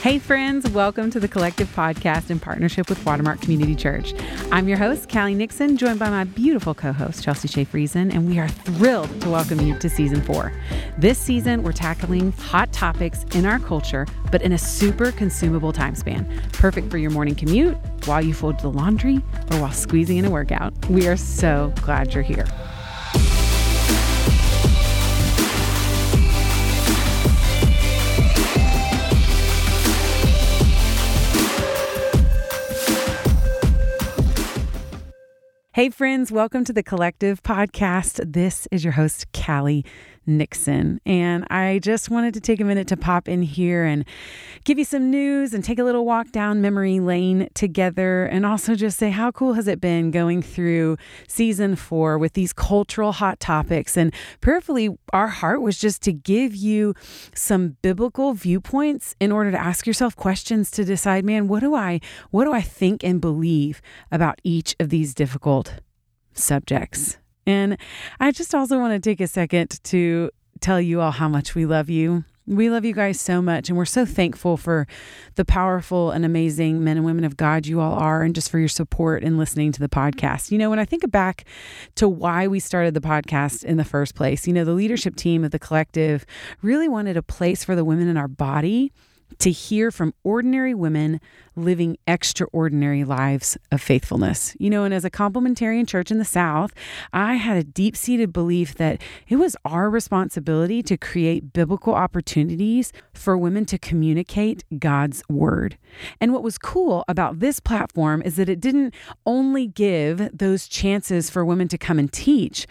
Hey, friends, welcome to the Collective Podcast in partnership with Watermark Community Church. I'm your host, Callie Nixon, joined by my beautiful co host, Chelsea Schaefer Reason, and we are thrilled to welcome you to season four. This season, we're tackling hot topics in our culture, but in a super consumable time span. Perfect for your morning commute, while you fold the laundry, or while squeezing in a workout. We are so glad you're here. Hey, friends, welcome to the Collective Podcast. This is your host, Callie Nixon. And I just wanted to take a minute to pop in here and give you some news and take a little walk down memory lane together. And also just say, how cool has it been going through season four with these cultural hot topics? And prayerfully, our heart was just to give you some biblical viewpoints in order to ask yourself questions to decide, man, what do I, what do I think and believe about each of these difficult subjects? And I just also want to take a second to tell you all how much we love you. We love you guys so much, and we're so thankful for the powerful and amazing men and women of God you all are, and just for your support in listening to the podcast. You know, when I think back to why we started the podcast in the first place, you know, the leadership team of the collective really wanted a place for the women in our body to hear from ordinary women living extraordinary lives of faithfulness. You know, and as a complementarian church in the South, I had a deep seated belief that it was our responsibility to create biblical opportunities for women to communicate God's word. And what was cool about this platform is that it didn't only give those chances for women to come and teach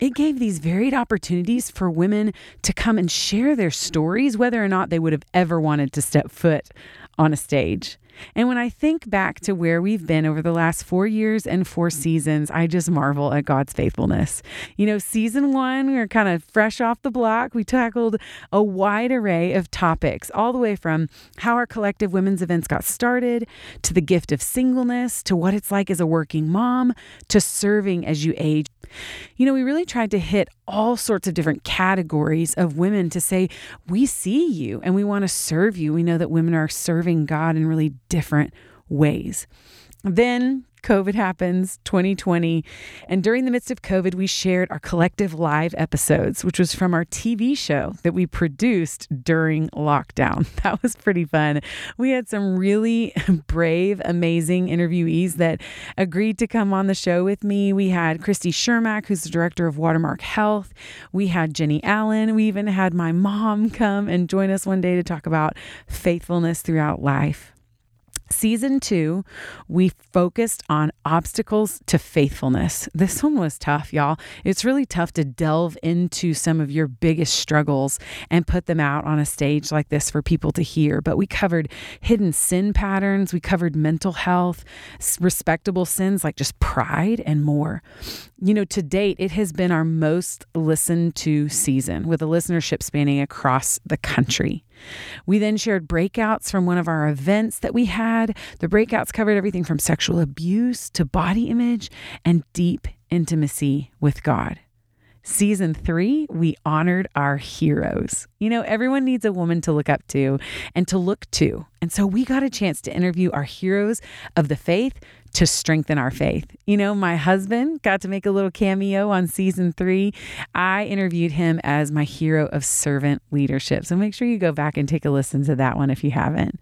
it gave these varied opportunities for women to come and share their stories, whether or not they would have ever wanted to step foot on a stage. And when I think back to where we've been over the last four years and four seasons, I just marvel at God's faithfulness. You know, season one, we were kind of fresh off the block. We tackled a wide array of topics, all the way from how our collective women's events got started, to the gift of singleness, to what it's like as a working mom, to serving as you age. You know, we really tried to hit all sorts of different categories of women to say, we see you and we want to serve you. We know that women are serving God in really different ways. Then COVID happens, 2020. And during the midst of COVID, we shared our collective live episodes, which was from our TV show that we produced during lockdown. That was pretty fun. We had some really brave, amazing interviewees that agreed to come on the show with me. We had Christy Shermack, who's the director of Watermark Health. We had Jennie Allen. We even had my mom come and join us one day to talk about faithfulness throughout life. Season two, we focused on obstacles to faithfulness. This one was tough, y'all. It's really tough to delve into some of your biggest struggles and put them out on a stage like this for people to hear. But we covered hidden sin patterns, we covered mental health, respectable sins like just pride, and more. You know, to date, it has been our most listened to season with a listenership spanning across the country. We then shared breakouts from one of our events that we had. The breakouts covered everything from sexual abuse to body image and deep intimacy with God. Season three, we honored our heroes. You know, everyone needs a woman to look up to and to look to. And so we got a chance to interview our heroes of the faith to strengthen our faith. You know, my husband got to make a little cameo on season three. I interviewed him as my hero of servant leadership. So make sure you go back and take a listen to that one if you haven't.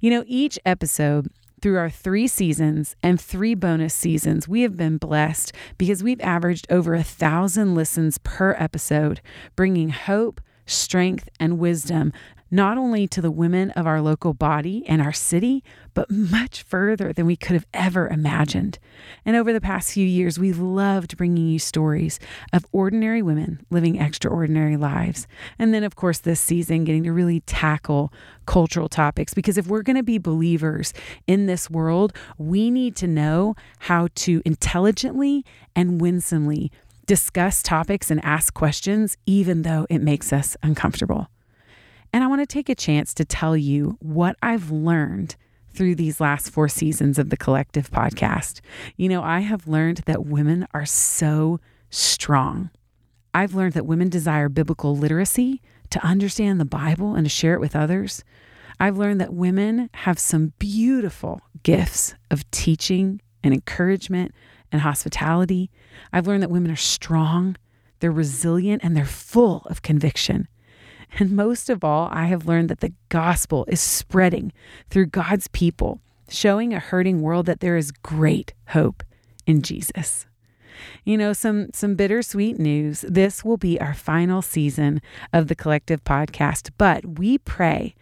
You know, each episode, through our three seasons and three bonus seasons, we have been blessed because we've averaged over a thousand listens per episode, bringing hope, strength, and wisdom not only to the women of our local body and our city, but much further than we could have ever imagined. And over the past few years, we've loved bringing you stories of ordinary women living extraordinary lives. And then, of course, this season, getting to really tackle cultural topics. Because if we're going to be believers in this world, we need to know how to intelligently and winsomely discuss topics and ask questions, even though it makes us uncomfortable. And I want to take a chance to tell you what I've learned through these last four seasons of the Collective podcast. You know, I have learned that women are so strong. I've learned that women desire biblical literacy to understand the Bible and to share it with others. I've learned that women have some beautiful gifts of teaching and encouragement and hospitality. I've learned that women are strong, they're resilient, and they're full of conviction. And most of all, I have learned that the gospel is spreading through God's people, showing a hurting world that there is great hope in Jesus. You know, some some bittersweet news. This will be our final season of the collective podcast, but we pray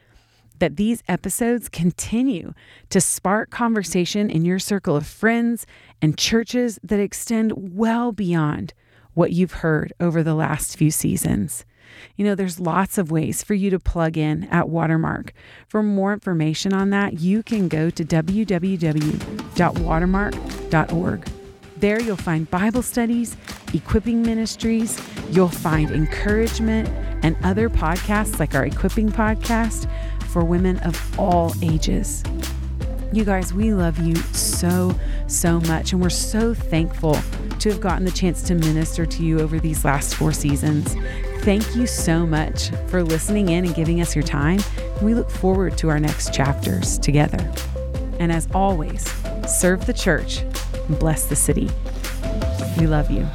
that these episodes continue to spark conversation in your circle of friends and churches that extend well beyond what you've heard over the last few seasons. You know, there's lots of ways for you to plug in at Watermark. For more information on that, you can go to www.watermark.org. There you'll find Bible studies, equipping ministries, you'll find encouragement, and other podcasts like our equipping podcast for women of all ages. You guys, we love you so, so much, and we're so thankful to have gotten the chance to minister to you over these last four seasons. Thank you so much for listening in and giving us your time. We look forward to our next chapters together. And as always, serve the church and bless the city. We love you.